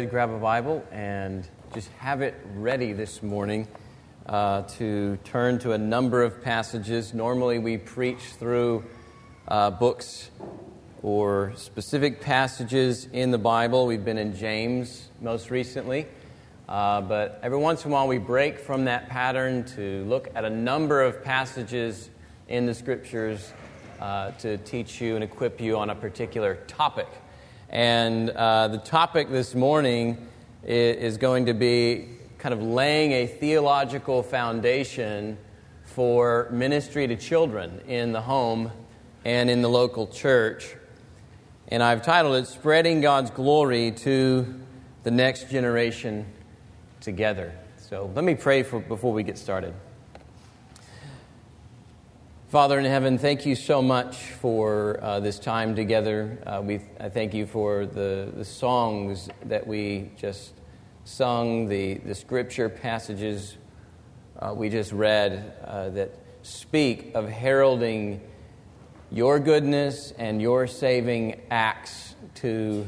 would, grab a Bible and just have it ready this morning uh, to turn to a number of passages. Normally, we preach through uh, books or specific passages in the Bible. We've been in James most recently. Uh, but every once in a while, we break from that pattern to look at a number of passages in the scriptures uh, to teach you and equip you on a particular topic. And uh, the topic this morning is going to be kind of laying a theological foundation for ministry to children in the home and in the local church. And I've titled it Spreading God's Glory to the Next Generation Together. So let me pray for, before we get started. Father in heaven, thank you so much for uh, this time together. Uh, we, I thank you for the, the songs that we just sung, the, the scripture passages uh, we just read uh, that speak of heralding your goodness and your saving acts to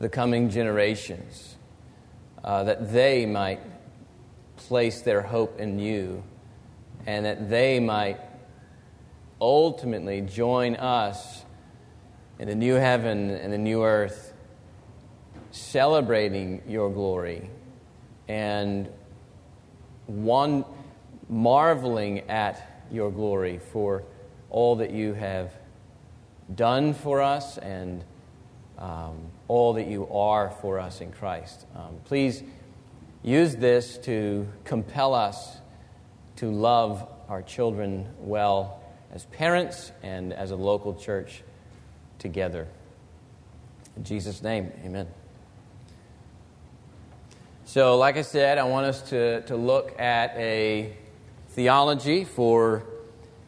the coming generations, uh, that they might place their hope in you and that they might ultimately join us in the new heaven and the new earth, celebrating your glory and one marveling at your glory for all that you have done for us and um, all that you are for us in Christ. Um, please use this to compel us to love our children well as parents and as a local church together. In Jesus' name, amen. So, like I said, I want us to, to look at a theology for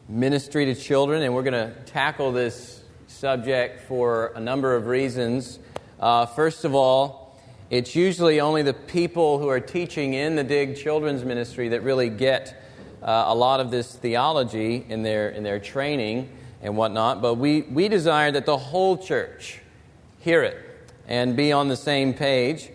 ministry to children, and we're going to tackle this subject for a number of reasons. Uh, first of all, it's usually only the people who are teaching in the Dig Children's Ministry that really get uh, a lot of this theology in their, in their training and whatnot, but we, we desire that the whole church hear it and be on the same page.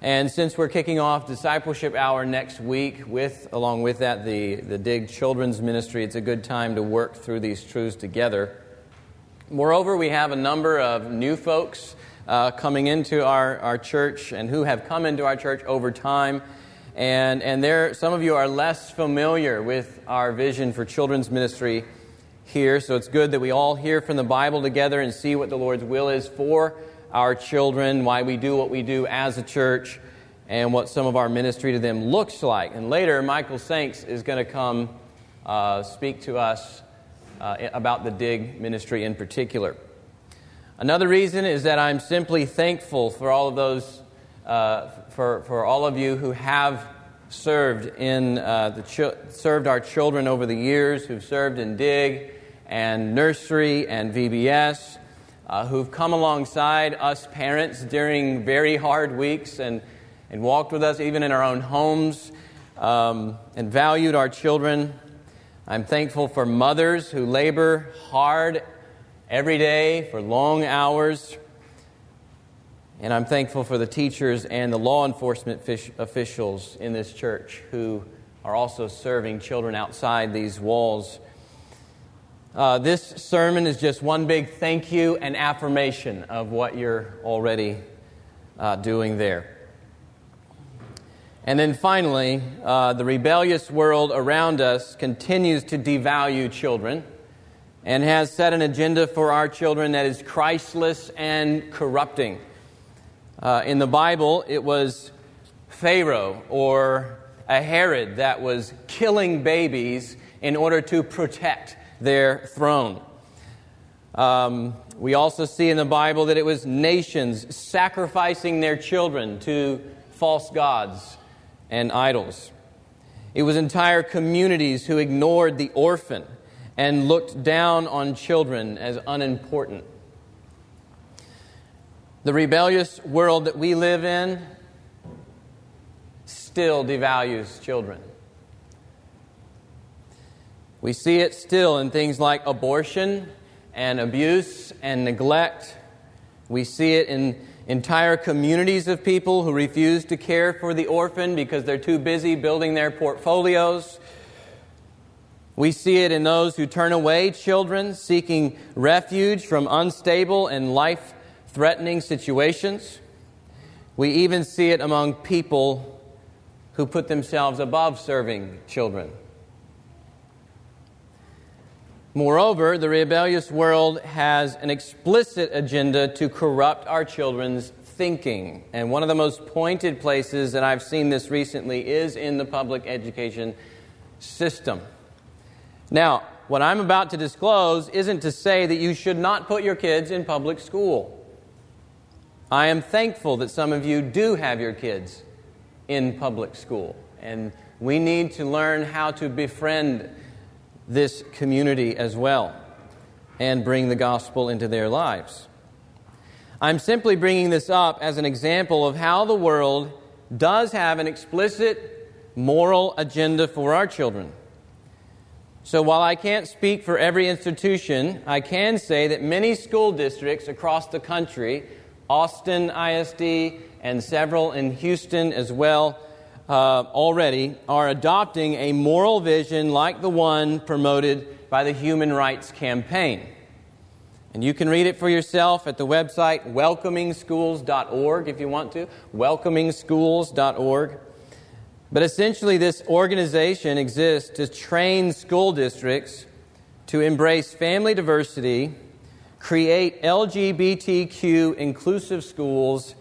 And since we're kicking off discipleship hour next week with along with that the, the Dig Children's Ministry, it's a good time to work through these truths together. Moreover, we have a number of new folks uh, coming into our, our church and who have come into our church over time. And, and there, some of you are less familiar with our vision for children's ministry here, so it's good that we all hear from the Bible together and see what the Lord's will is for our children, why we do what we do as a church, and what some of our ministry to them looks like. And later, Michael Sanks is going to come uh, speak to us uh, about the DIG ministry in particular. Another reason is that I'm simply thankful for all of those uh, for, for all of you who have served in uh, the ch- served our children over the years, who've served in DIG and nursery and VBS, uh, who've come alongside us parents during very hard weeks and, and walked with us even in our own homes um, and valued our children. I'm thankful for mothers who labor hard every day for long hours and I'm thankful for the teachers and the law enforcement officials in this church who are also serving children outside these walls. Uh, this sermon is just one big thank you and affirmation of what you're already uh, doing there. And then finally, uh, the rebellious world around us continues to devalue children and has set an agenda for our children that is Christless and corrupting. Uh, in the Bible, it was Pharaoh or a Herod that was killing babies in order to protect their throne. Um, we also see in the Bible that it was nations sacrificing their children to false gods and idols. It was entire communities who ignored the orphan and looked down on children as unimportant. The rebellious world that we live in still devalues children. We see it still in things like abortion and abuse and neglect. We see it in, entire communities of people who refuse to care for the orphan because they're too busy building their portfolios. We see it in those who turn away children seeking refuge from unstable and life threatening situations. We even see it among people who put themselves above serving children. Moreover, the rebellious world has an explicit agenda to corrupt our children's thinking. And one of the most pointed places that I've seen this recently is in the public education system. Now, what I'm about to disclose isn't to say that you should not put your kids in public school. I am thankful that some of you do have your kids in public school, and we need to learn how to befriend this community as well and bring the gospel into their lives. I'm simply bringing this up as an example of how the world does have an explicit moral agenda for our children. So while I can't speak for every institution, I can say that many school districts across the country, Austin ISD and several in Houston as well, uh, already are adopting a moral vision like the one promoted by the Human Rights Campaign. And you can read it for yourself at the website welcomingschools.org if you want to. Welcomingschools.org. But essentially, this organization exists to train school districts to embrace family diversity, create LGBTQ inclusive schools,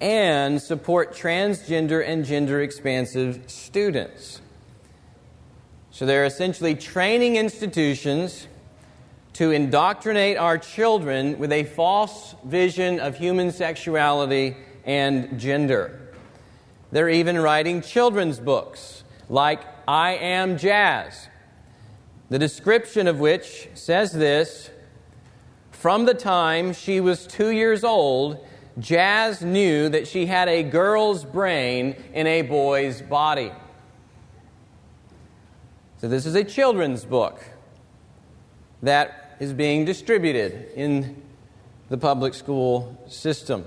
and support transgender and gender expansive students. So they're essentially training institutions to indoctrinate our children with a false vision of human sexuality and gender. They're even writing children's books like I Am Jazz, the description of which says this From the time she was two years old, Jazz knew that she had a girl's brain in a boy's body. So, this is a children's book that is being distributed in the public school system.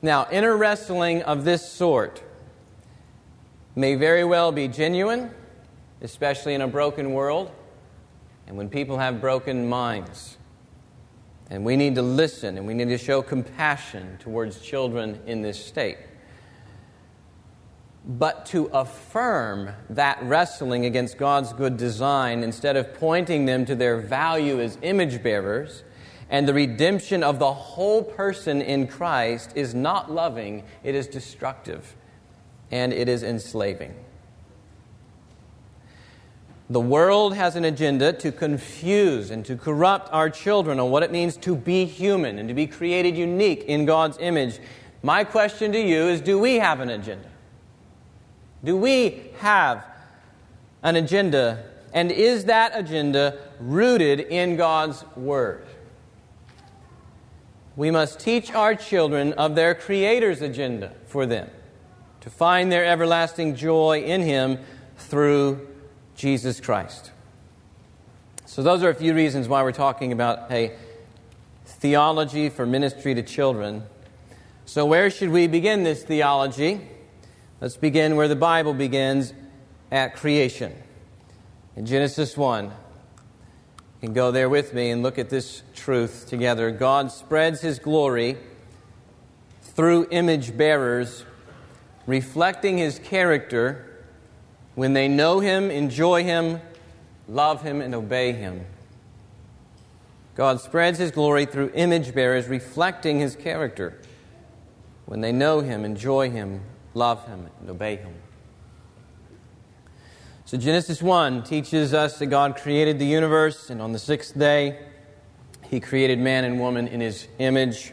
Now, inner wrestling of this sort may very well be genuine, especially in a broken world and when people have broken minds. And we need to listen and we need to show compassion towards children in this state. But to affirm that wrestling against God's good design instead of pointing them to their value as image bearers and the redemption of the whole person in Christ is not loving, it is destructive, and it is enslaving. The world has an agenda to confuse and to corrupt our children on what it means to be human and to be created unique in God's image. My question to you is do we have an agenda? Do we have an agenda? And is that agenda rooted in God's Word? We must teach our children of their Creator's agenda for them, to find their everlasting joy in Him through Jesus Christ. So, those are a few reasons why we're talking about a theology for ministry to children. So, where should we begin this theology? Let's begin where the Bible begins at creation. In Genesis 1. You can go there with me and look at this truth together. God spreads his glory through image bearers, reflecting his character when they know Him, enjoy Him, love Him, and obey Him. God spreads His glory through image bearers reflecting His character when they know Him, enjoy Him, love Him, and obey Him. So, Genesis 1 teaches us that God created the universe, and on the sixth day, He created man and woman in His image.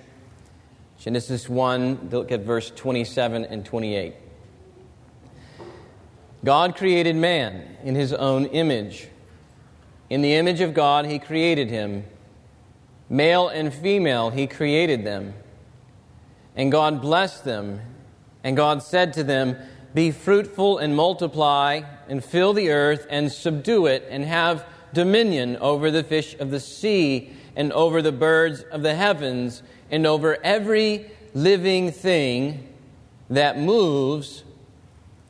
Genesis 1, look at verse 27 and 28. God created man in his own image. In the image of God, he created him. Male and female, he created them. And God blessed them. And God said to them, Be fruitful and multiply, and fill the earth, and subdue it, and have dominion over the fish of the sea, and over the birds of the heavens and over every living thing that moves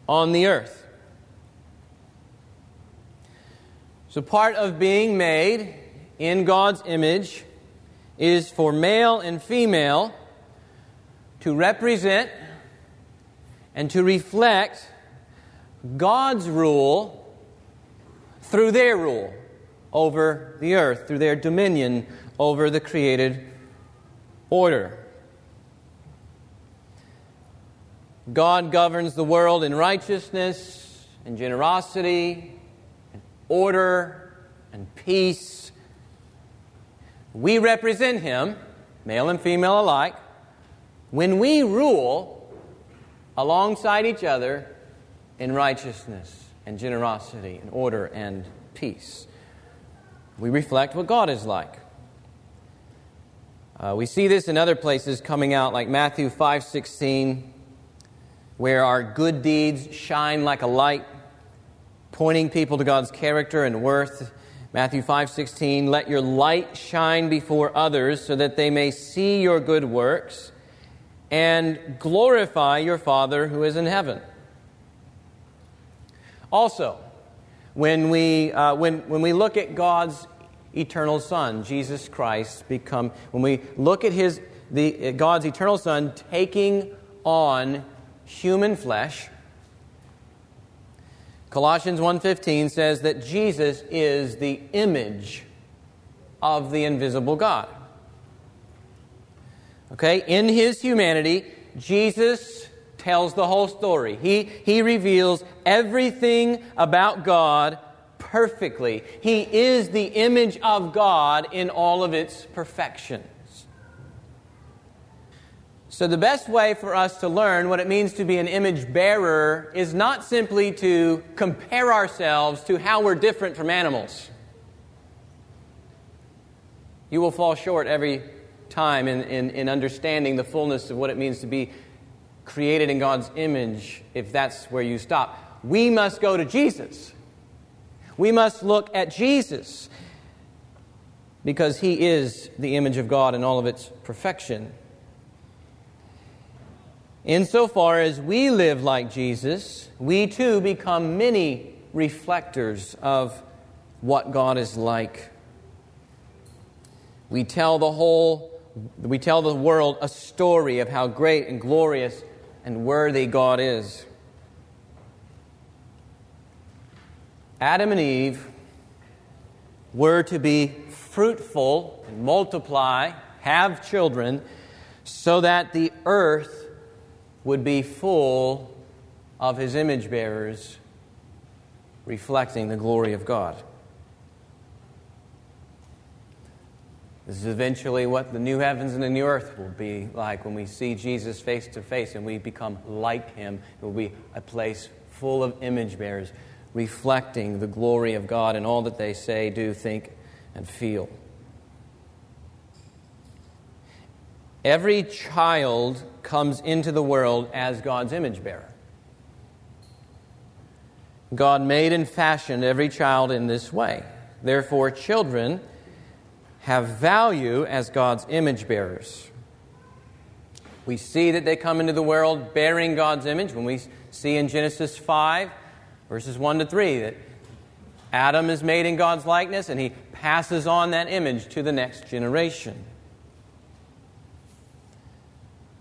on the earth. So, part of being made in God's image is for male and female to represent and to reflect God's rule through their rule over the earth, through their dominion over the created order. God governs the world in righteousness and generosity, order and peace. We represent Him, male and female alike, when we rule alongside each other in righteousness and generosity and order and peace. We reflect what God is like. Uh, we see this in other places coming out, like Matthew 5:16, where our good deeds shine like a light, pointing people to God's character and worth. Matthew 5:16, "Let your light shine before others, so that they may see your good works and glorify your Father who is in heaven." Also, when we, uh, when, when we look at God's eternal Son, Jesus Christ, become, when we look at his, the, God's eternal Son taking on human flesh, Colossians 1:15 says that Jesus is the image of the invisible God. Okay, in his humanity, Jesus tells the whole story. He, he reveals everything about God perfectly. He is the image of God in all of its perfections. So, the best way for us to learn what it means to be an image bearer is not simply to compare ourselves to how we're different from animals. You will fall short every time in, in, in understanding the fullness of what it means to be created in God's image if that's where you stop. We must go to Jesus. We must look at Jesus because he is the image of God in all of its perfection. Insofar as we live like Jesus, we too become many reflectors of what God is like. We tell the whole we tell the world a story of how great and glorious and worthy God is. Adam and Eve were to be fruitful and multiply, have children, so that the earth would be full of his image bearers, reflecting the glory of God. This is eventually what the new heavens and the new earth will be like when we see Jesus face to face and we become like him. It will be a place full of image bearers reflecting the glory of God in all that they say, do, think, and feel. Every child comes into the world as God's image bearer. God made and fashioned every child in this way. Therefore, children have value as God's image bearers. We see that they come into the world bearing God's image when we see in Genesis 5, verses 1 to 3, that Adam is made in God's likeness and he passes on that image to the next generation.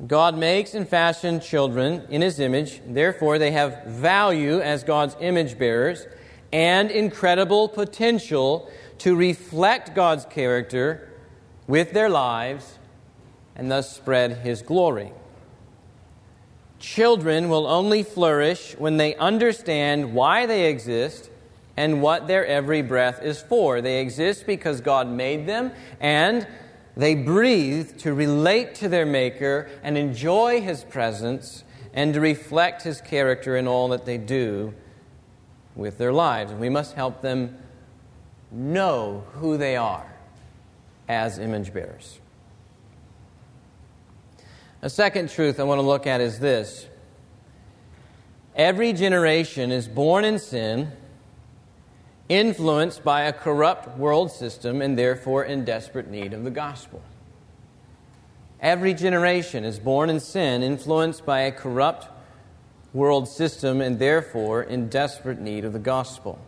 God makes and fashions children in his image, therefore, they have value as God's image bearers and incredible potential to reflect God's character with their lives and thus spread his glory. Children will only flourish when they understand why they exist and what their every breath is for. They exist because God made them and they breathe to relate to their Maker and enjoy His presence and to reflect His character in all that they do with their lives. And we must help them know who they are as image bearers. A second truth I want to look at is this every generation is born in sin influenced by a corrupt world system and therefore in desperate need of the gospel. Every generation is born in sin, influenced by a corrupt world system, and therefore in desperate need of the gospel.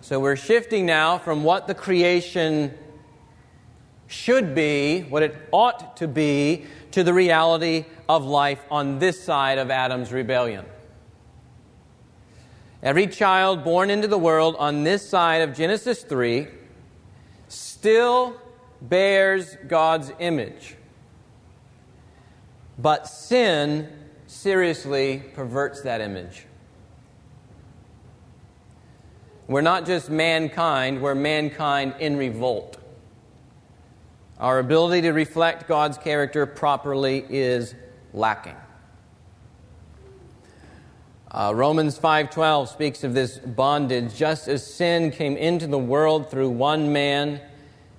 So we're shifting now from what the creation should be, what it ought to be, to the reality of life on this side of Adam's rebellion. Every child born into the world on this side of Genesis 3 still bears God's image. But sin seriously perverts that image. We're not just mankind, we're mankind in revolt. Our ability to reflect God's character properly is lacking. Uh, Romans 5:12 speaks of this bondage just as sin came into the world through one man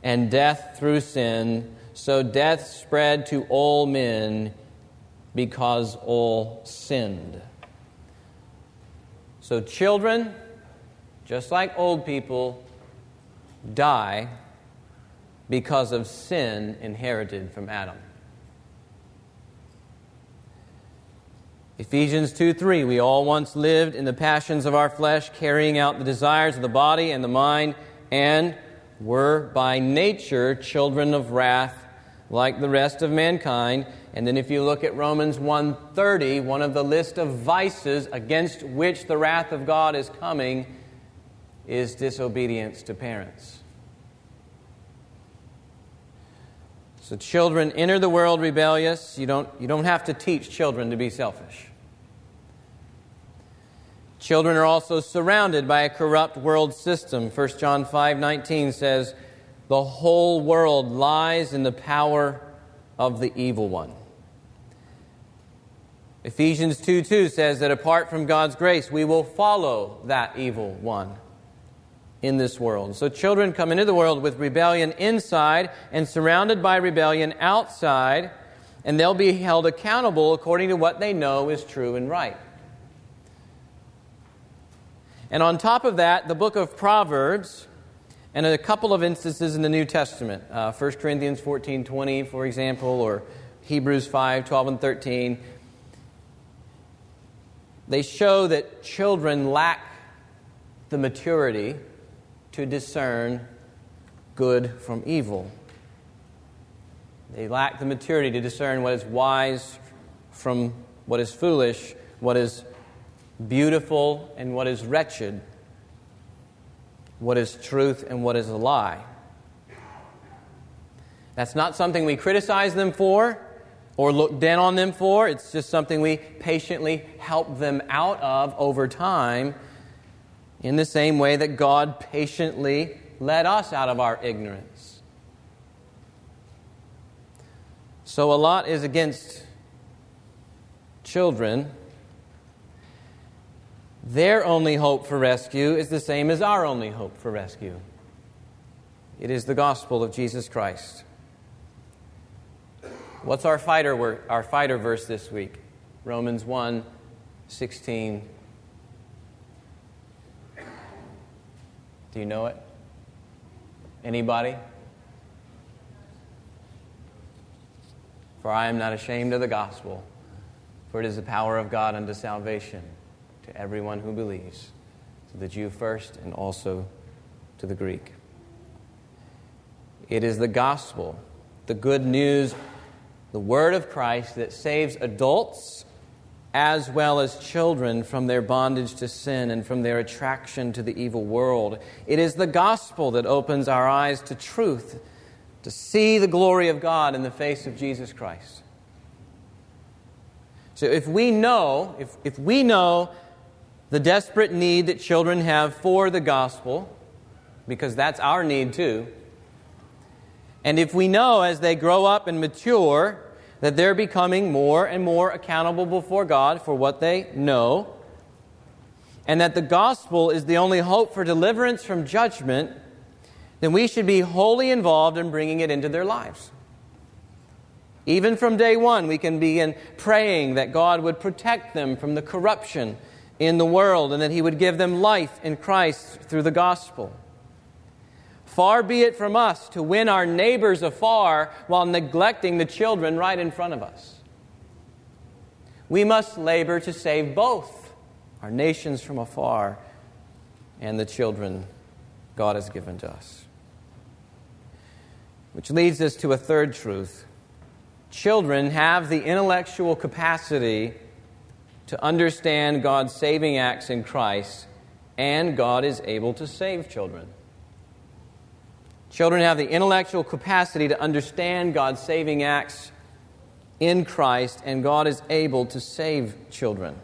and death through sin so death spread to all men because all sinned. So children just like old people, die because of sin inherited from Adam. Ephesians 2 3, we all once lived in the passions of our flesh, carrying out the desires of the body and the mind, and were by nature children of wrath like the rest of mankind. And then if you look at Romans 1:30, one of the list of vices against which the wrath of God is coming is disobedience to parents. So children enter the world rebellious. You don't, you don't have to teach children to be selfish. Children are also surrounded by a corrupt world system. 1 John 5:19 says, "The whole world lies in the power of the evil one." Ephesians 2 2 says that apart from God's grace, we will follow that evil one in this world. So children come into the world with rebellion inside and surrounded by rebellion outside, and they'll be held accountable according to what they know is true and right. And on top of that, the book of Proverbs and a couple of instances in the New Testament, uh, 1 Corinthians 14 20, for example, or Hebrews 5 12 and 13, they show that children lack the maturity to discern good from evil. They lack the maturity to discern what is wise from what is foolish, what is beautiful and what is wretched, what is truth and what is a lie. That's not something we criticize them for or look down on them for. It's just something we patiently help them out of over time in the same way that God patiently led us out of our ignorance. So, a lot is against children. Their only hope for rescue is the same as our only hope for rescue it is the gospel of Jesus Christ. What's our fighter, our fighter verse this week? Romans 1 16 Do you know it? Anybody? For I am not ashamed of the gospel, for it is the power of God unto salvation to everyone who believes, to the Jew first and also to the Greek. It is the gospel, the good news, the word of Christ that saves adults as well as children from their bondage to sin and from their attraction to the evil world. It is the gospel that opens our eyes to truth, to see the glory of God in the face of Jesus Christ. So if we know, if, if we know the desperate need that children have for the gospel, because that's our need too, and if we know as they grow up and mature that they're becoming more and more accountable before God for what they know, and that the gospel is the only hope for deliverance from judgment, then we should be wholly involved in bringing it into their lives. Even from day one, we can begin praying that God would protect them from the corruption in the world and that he would give them life in Christ through the gospel. Far be it from us to win our neighbors afar while neglecting the children right in front of us. We must labor to save both our nations from afar and the children God has given to us. Which leads us to a third truth. Children have the intellectual capacity to understand God's saving acts in Christ, and God is able to save children. Children have the intellectual capacity to understand God's saving acts in Christ, and God is able to save children.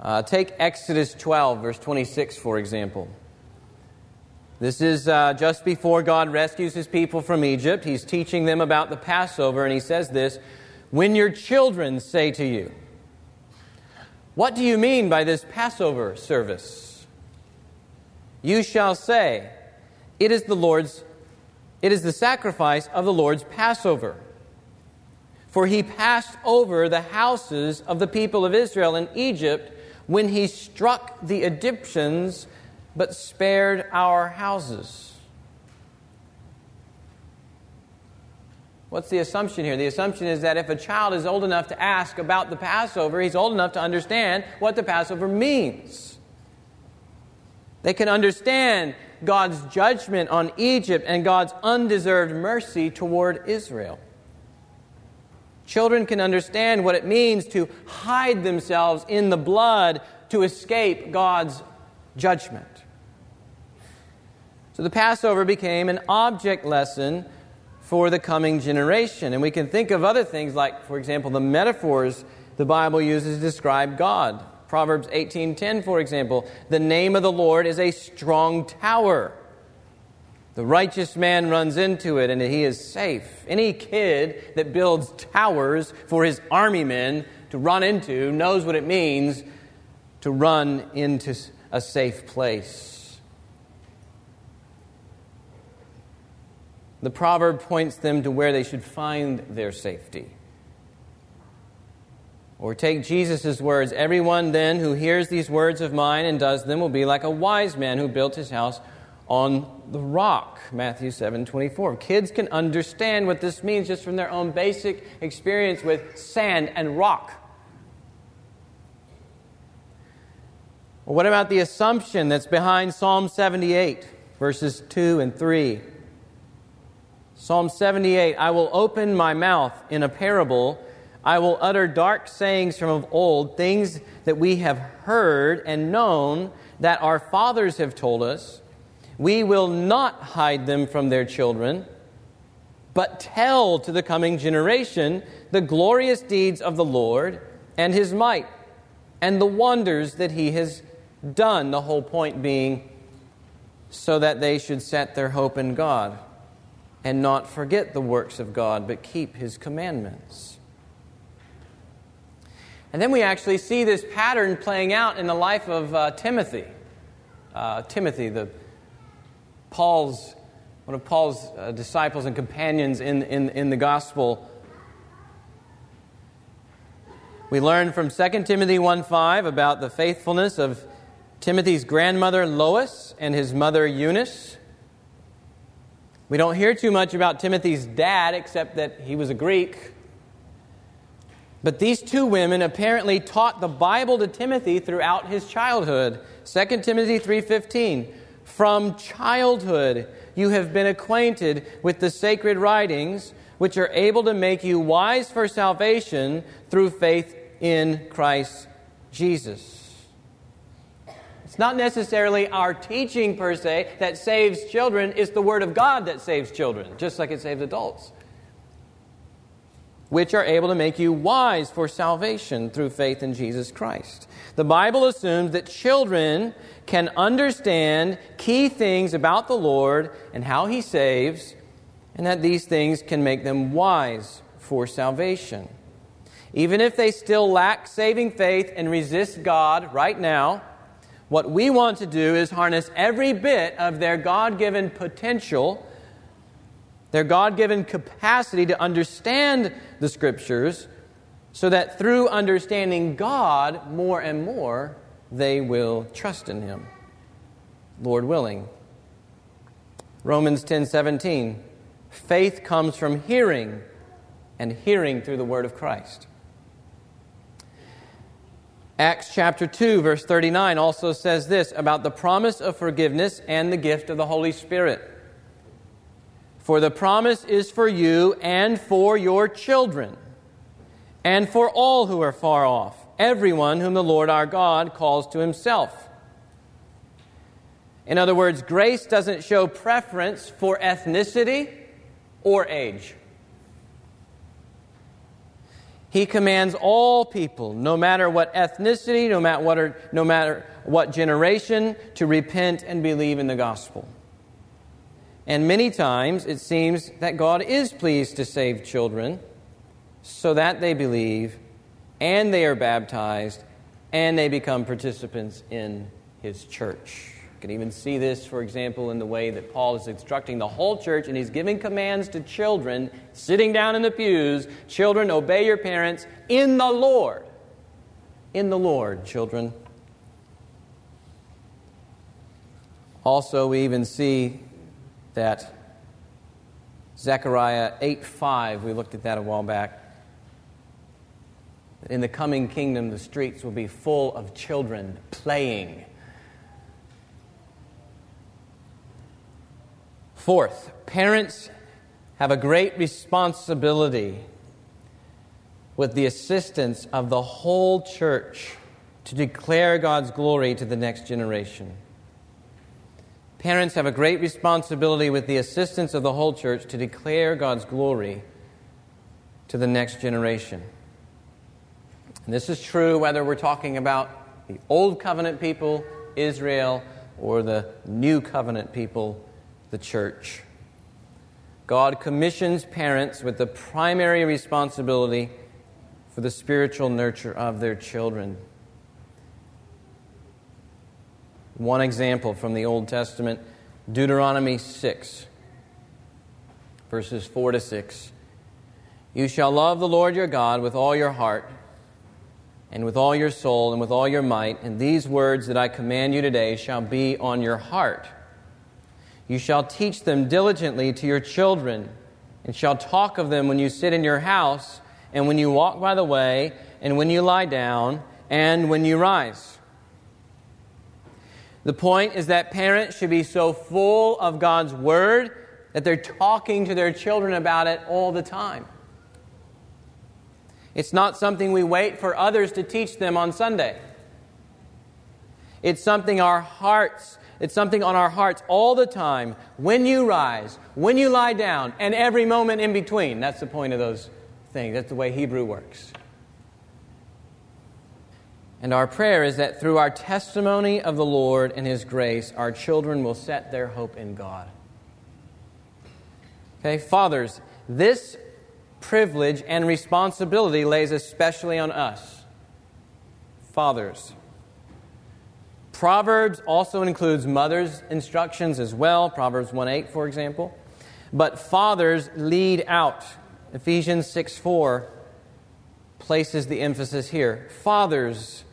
Uh, take Exodus 12, verse 26, for example. This is uh, just before God rescues his people from Egypt. He's teaching them about the Passover, and he says this When your children say to you, What do you mean by this Passover service? You shall say, It is the Lord's, it is the sacrifice of the Lord's Passover. For he passed over the houses of the people of Israel in Egypt when he struck the Egyptians but spared our houses. What's the assumption here? The assumption is that if a child is old enough to ask about the Passover, he's old enough to understand what the Passover means. They can understand God's judgment on Egypt and God's undeserved mercy toward Israel. Children can understand what it means to hide themselves in the blood to escape God's judgment. So the Passover became an object lesson for the coming generation. And we can think of other things like, for example, the metaphors the Bible uses to describe God. Proverbs 18:10, for example, the name of the Lord is a strong tower. The righteous man runs into it and he is safe. Any kid that builds towers for his army men to run into knows what it means to run into a safe place. The proverb points them to where they should find their safety. Or take Jesus' words Everyone then who hears these words of mine and does them will be like a wise man who built his house on the rock. Matthew 7 24. Kids can understand what this means just from their own basic experience with sand and rock. Well, what about the assumption that's behind Psalm 78, verses 2 and 3? Psalm 78 I will open my mouth in a parable. I will utter dark sayings from of old, things that we have heard and known that our fathers have told us. We will not hide them from their children, but tell to the coming generation the glorious deeds of the Lord and his might and the wonders that he has done. The whole point being so that they should set their hope in God and not forget the works of God, but keep his commandments. And then we actually see this pattern playing out in the life of uh, Timothy. Uh, Timothy, the Paul's one of Paul's uh, disciples and companions in, in, in the gospel. We learn from 2 Timothy 1.5 about the faithfulness of Timothy's grandmother Lois and his mother Eunice. We don't hear too much about Timothy's dad except that he was a Greek. But these two women apparently taught the Bible to Timothy throughout his childhood. 2 Timothy 3:15 From childhood you have been acquainted with the sacred writings which are able to make you wise for salvation through faith in Christ Jesus. It's not necessarily our teaching per se that saves children, it's the Word of God that saves children, just like it saves adults. Which are able to make you wise for salvation through faith in Jesus Christ. The Bible assumes that children can understand key things about the Lord and how He saves, and that these things can make them wise for salvation. Even if they still lack saving faith and resist God right now, what we want to do is harness every bit of their God given potential, their God given capacity to understand the Scriptures, so that through understanding God more and more, they will trust in Him. Lord willing. Romans 10 17. Faith comes from hearing, and hearing through the word of Christ. Acts chapter 2, verse 39 also says this about the promise of forgiveness and the gift of the Holy Spirit. For the promise is for you and for your children, and for all who are far off, everyone whom the Lord our God calls to himself. In other words, grace doesn't show preference for ethnicity or age. He commands all people, no matter what ethnicity, no matter what, no matter what generation, to repent and believe in the gospel. And many times it seems that God is pleased to save children so that they believe and they are baptized and they become participants in his church You can even see this, for example, in the way that Paul is instructing the whole church and he's giving commands to children sitting down in the pews Children, obey your parents in the Lord. In the Lord, children. Also, we even see that Zechariah 8 5, we looked at that a while back. In the coming kingdom, the streets will be full of children playing Fourth, parents have a great responsibility with the assistance of the whole church to declare God's glory to the next generation. Parents have a great responsibility with the assistance of the whole church to declare God's glory to the next generation. And this is true whether we're talking about the Old Covenant people, Israel, or the New Covenant people, the church. God commissions parents with the primary responsibility for the spiritual nurture of their children. One example from the Old Testament Deuteronomy 6, verses 4 to 6. You shall love the Lord your God with all your heart, and with all your soul, and with all your might, and these words that I command you today shall be on your heart. You shall teach them diligently to your children, and shall talk of them when you sit in your house, and when you walk by the way, and when you lie down, and when you rise. The point is that parents should be so full of God's Word that they're talking to their children about it all the time. It's not something we wait for others to teach them on Sunday. It's something our hearts it's something on our hearts all the time when you rise, when you lie down, and every moment in between. That's the point of those things. That's the way Hebrew works. And our prayer is that through our testimony of the Lord and His grace, our children will set their hope in God. Okay, fathers, this privilege and responsibility lays especially on us. Fathers. Proverbs also includes mothers' instructions as well, Proverbs 1 8, for example. But fathers lead out. Ephesians 6 4 places the emphasis here. Fathers,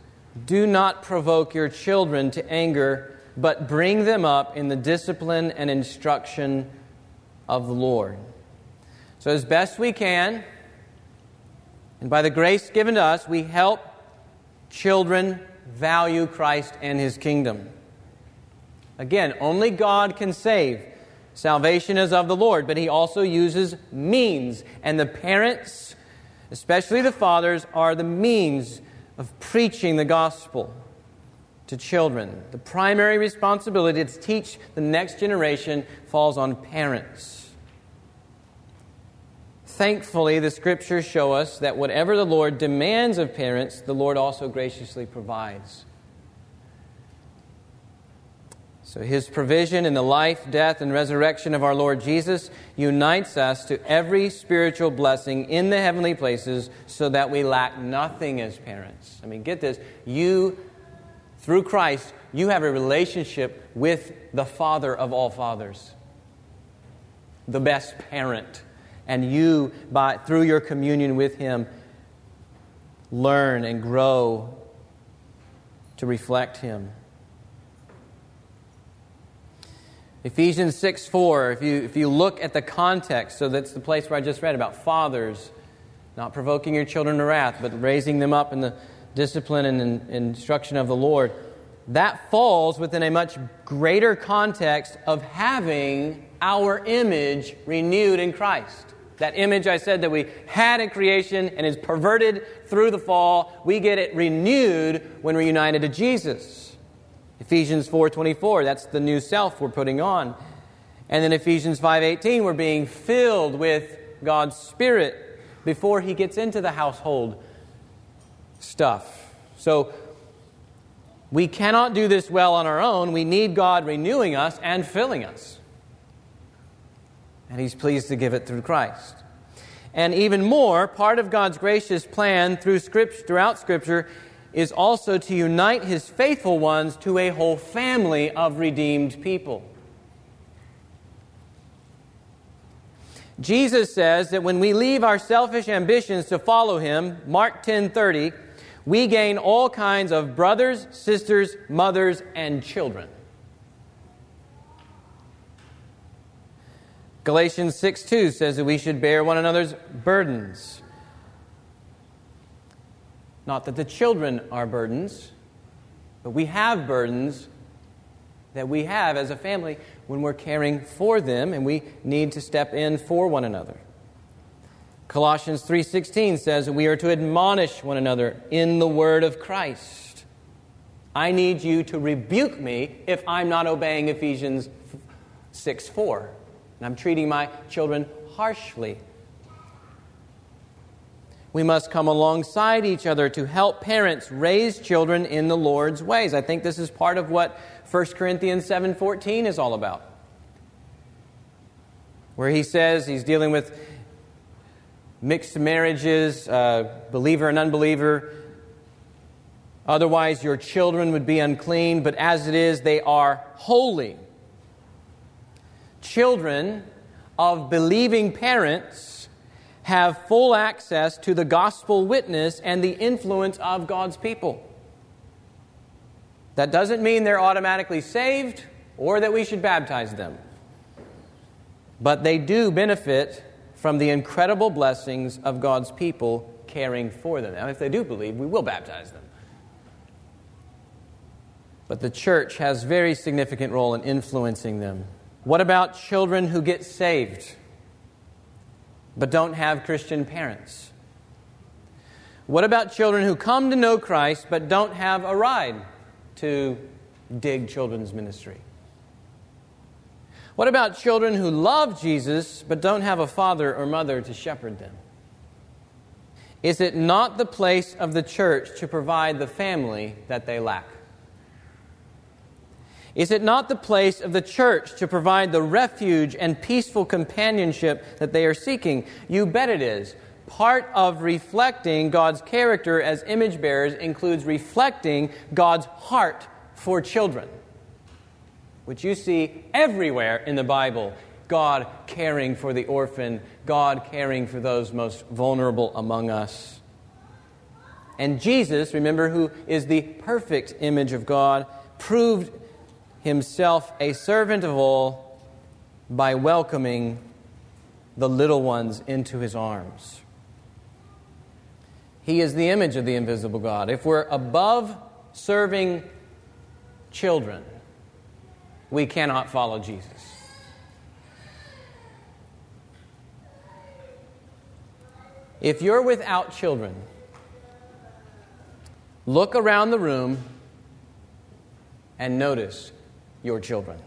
do not provoke your children to anger, but bring them up in the discipline and instruction of the Lord. So, as best we can, and by the grace given to us, we help children value Christ and his kingdom. Again, only God can save. Salvation is of the Lord, but he also uses means. And the parents, especially the fathers, are the means of preaching the gospel to children. The primary responsibility to teach the next generation falls on parents. Thankfully, the scriptures show us that whatever the Lord demands of parents, the Lord also graciously provides. So, his provision in the life, death, and resurrection of our Lord Jesus unites us to every spiritual blessing in the heavenly places so that we lack nothing as parents. I mean, get this. You, through Christ, you have a relationship with the Father of all fathers, the best parent and you, by, through your communion with Him, learn and grow to reflect Him. Ephesians 6 4, if you, if you look at the context, so that's the place where I just read about fathers not provoking your children to wrath, but raising them up in the discipline and instruction of the Lord. That falls within a much greater context of having our image renewed in Christ. That image I said that we had in creation and is perverted through the fall, we get it renewed when we're united to Jesus. Ephesians 4:24, that's the new self we're putting on. And then Ephesians 5:18, we're being filled with God's spirit before he gets into the household stuff. So we cannot do this well on our own. We need God renewing us and filling us. And he's pleased to give it through Christ. And even more, part of God's gracious plan through script, throughout Scripture is also to unite his faithful ones to a whole family of redeemed people. Jesus says that when we leave our selfish ambitions to follow him, Mark 10:30, we gain all kinds of brothers, sisters, mothers, and children. Galatians 6 2 says that we should bear one another's burdens. Not that the children are burdens, but we have burdens that we have as a family when we're caring for them and we need to step in for one another. Colossians 3:16 says we are to admonish one another in the word of Christ. I need you to rebuke me if I'm not obeying Ephesians 6:4. And I'm treating my children harshly we must come alongside each other to help parents raise children in the Lord's ways. I think this is part of what 1 Corinthians 7:14 is all about. Where he says he's dealing with mixed marriages, uh, believer and unbeliever. Otherwise, your children would be unclean, but as it is, they are holy. Children of believing parents have full access to the gospel witness and the influence of God's people. That doesn't mean they're automatically saved or that we should baptize them. But they do benefit from the incredible blessings of God's people caring for them. Now, if they do believe, we will baptize them. But the church has very significant role in influencing them. What about children who get saved? But don't have Christian parents? What about children who come to know Christ but don't have a ride to dig children's ministry? What about children who love Jesus but don't have a father or mother to shepherd them? Is it not the place of the church to provide the family that they lack? Is it not the place of the church to provide the refuge and peaceful companionship that they are seeking? You bet it is. Part of reflecting God's character as image bearers includes reflecting God's heart for children, which you see everywhere in the Bible. God caring for the orphan, God caring for those most vulnerable among us. And Jesus, remember, who is the perfect image of God, proved himself a servant of all by welcoming the little ones into his arms. He is the image of the invisible God. If we're above serving children, we cannot follow Jesus. If you're without children, look around the room and notice your children.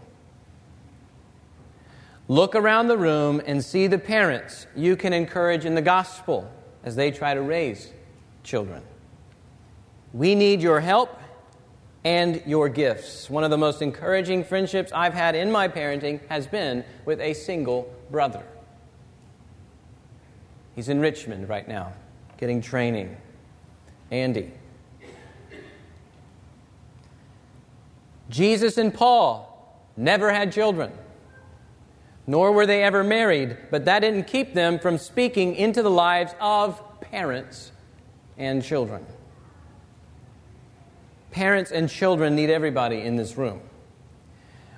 Look around the room and see the parents you can encourage in the gospel as they try to raise children. We need your help and your gifts. One of the most encouraging friendships I've had in my parenting has been with a single brother. He's in Richmond right now, getting training. Andy. Jesus and Paul never had children, nor were they ever married, but that didn't keep them from speaking into the lives of parents and children. Parents and children need everybody in this room.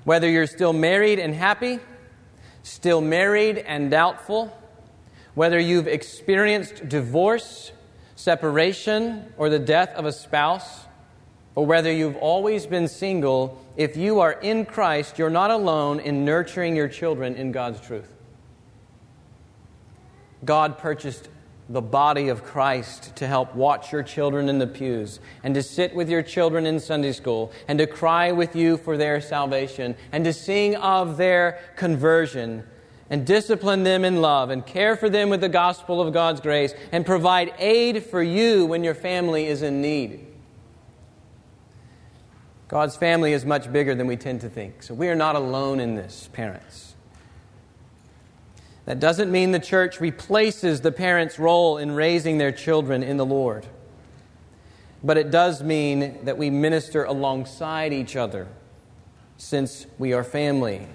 Whether you're still married and happy, still married and doubtful, whether you've experienced divorce, separation, or the death of a spouse, or whether you've always been single, if you are in Christ, you're not alone in nurturing your children in God's truth. God purchased the body of Christ to help watch your children in the pews and to sit with your children in Sunday school and to cry with you for their salvation and to sing of their conversion and discipline them in love and care for them with the gospel of God's grace and provide aid for you when your family is in need. God's family is much bigger than we tend to think. So we are not alone in this, parents. That doesn't mean the church replaces the parents' role in raising their children in the Lord. But it does mean that we minister alongside each other since we are family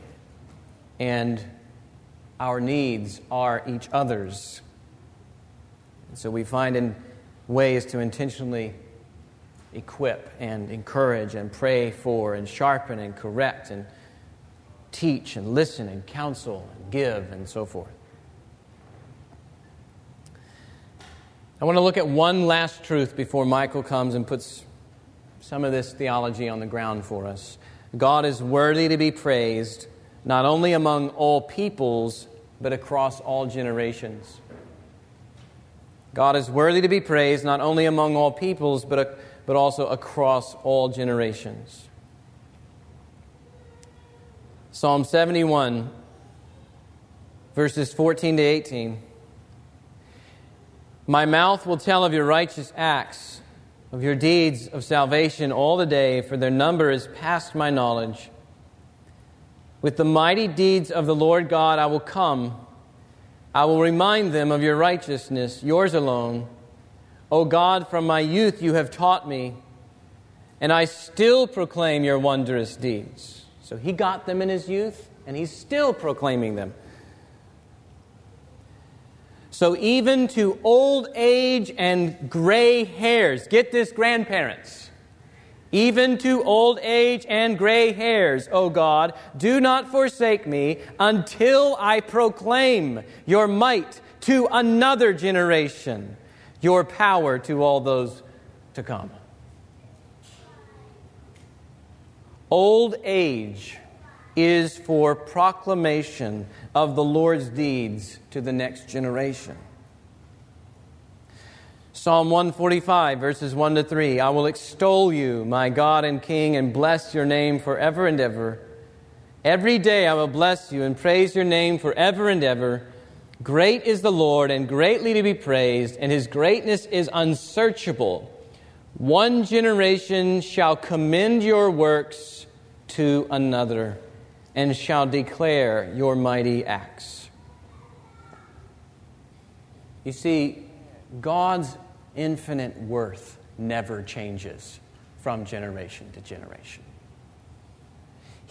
and our needs are each other's. And so we find in ways to intentionally equip and encourage and pray for and sharpen and correct and teach and listen and counsel and give and so forth. I want to look at one last truth before Michael comes and puts some of this theology on the ground for us. God is worthy to be praised, not only among all peoples, but across all generations. God is worthy to be praised not only among all peoples, but, but also across all generations. Psalm 71, verses 14 to 18. My mouth will tell of your righteous acts, of your deeds of salvation all the day, for their number is past my knowledge. With the mighty deeds of the Lord God I will come. I will remind them of your righteousness, yours alone. O God, from my youth you have taught me, and I still proclaim your wondrous deeds. So he got them in his youth, and he's still proclaiming them. So even to old age and gray hairs, get this, grandparents even to old age and gray hairs, O God, do not forsake me until I proclaim your might to another generation, your power to all those to come. Old age is for proclamation of the Lord's deeds to the next generation. Psalm 145, verses 1 to 3. I will extol you, my God and King, and bless your name forever and ever. Every day I will bless you and praise your name forever and ever. Great is the Lord and greatly to be praised, and his greatness is unsearchable. One generation shall commend your works to another and shall declare your mighty acts. You see, God's infinite worth never changes from generation to generation.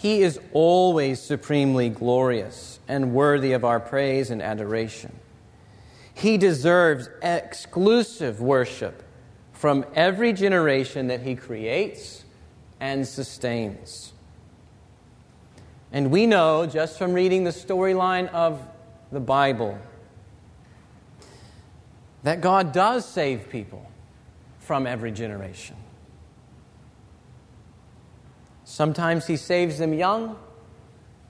He is always supremely glorious and worthy of our praise and adoration. He deserves exclusive worship from every generation that He creates and sustains. And we know just from reading the storyline of the Bible that God does save people from every generation. Sometimes He saves them young,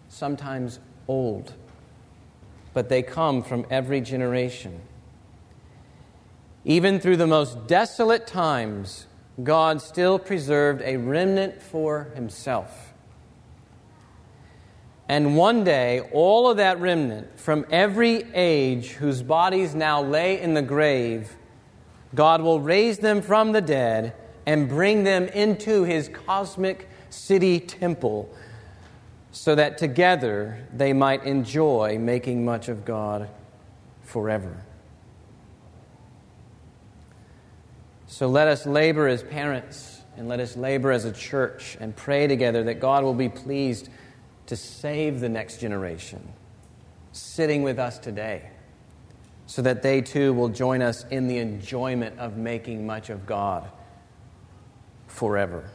sometimes old, but they come from every generation. Even through the most desolate times, God still preserved a remnant for Himself. And one day, all of that remnant from every age whose bodies now lay in the grave, God will raise them from the dead and bring them into his cosmic city temple so that together they might enjoy making much of God forever. So let us labor as parents and let us labor as a church and pray together that God will be pleased to save the next generation sitting with us today so that they too will join us in the enjoyment of making much of God forever.